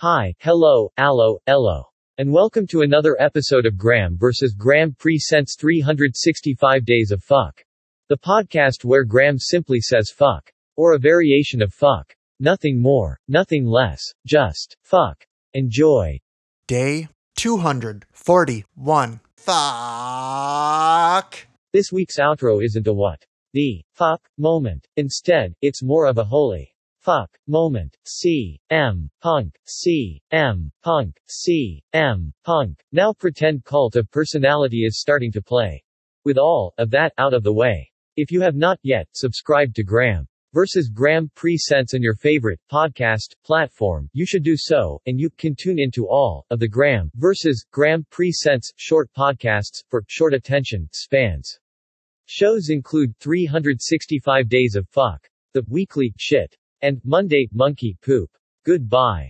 Hi, hello, allo, ello. And welcome to another episode of Graeme vs. Graeme Presents 365 Days of Fuck. The podcast where Graeme simply says fuck. Or a variation of fuck. Nothing more, nothing less, just fuck. Enjoy. Day 241. Fuck. This week's outro isn't a what the fuck moment. Instead, it's more of a holy fuck moment. C M punk C M punk C M punk. Now pretend cult of personality is starting to play. With all of that out of the way. If you have not yet subscribed to Graeme versus Graeme Presents in your favorite podcast platform, you should do so, and you can tune into all of the Graeme versus Graeme Presents short podcasts for short attention spans. Shows include 365 Days of Fuck, The Weekly Shit, and Monday Monkey Poop. Goodbye.